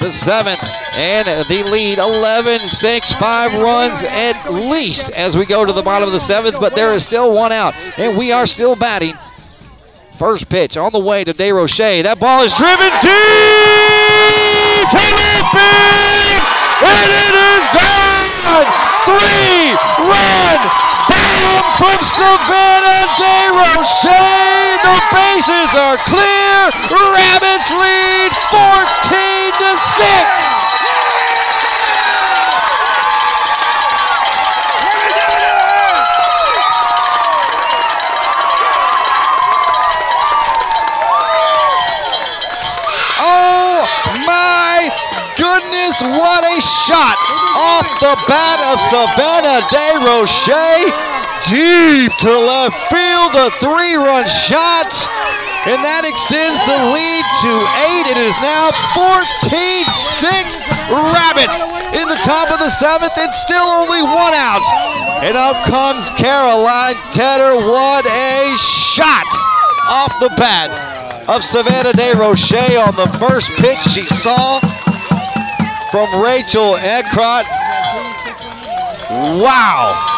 the seventh, and the lead 11 6, five runs at least as we go to the bottom of the seventh, but there is still one out, and we are still batting. First pitch on the way to DeRoche. That ball is driven deep to left field, and it is gone. Three run bomb from Savannah DeRoche. The bases are clear. Rabbits lead 14 6. Oh my goodness, what a shot off the bat of Savannah DeRoche. Deep to left field, a three run shot. And that extends the lead to eight. It is now 14-6 Rabbits in the top of the seventh. It's still only one out. And up comes Caroline Tedder. What a shot off the bat of Savannah DeRoche on the first pitch she saw from Rachel Eckrott. Wow.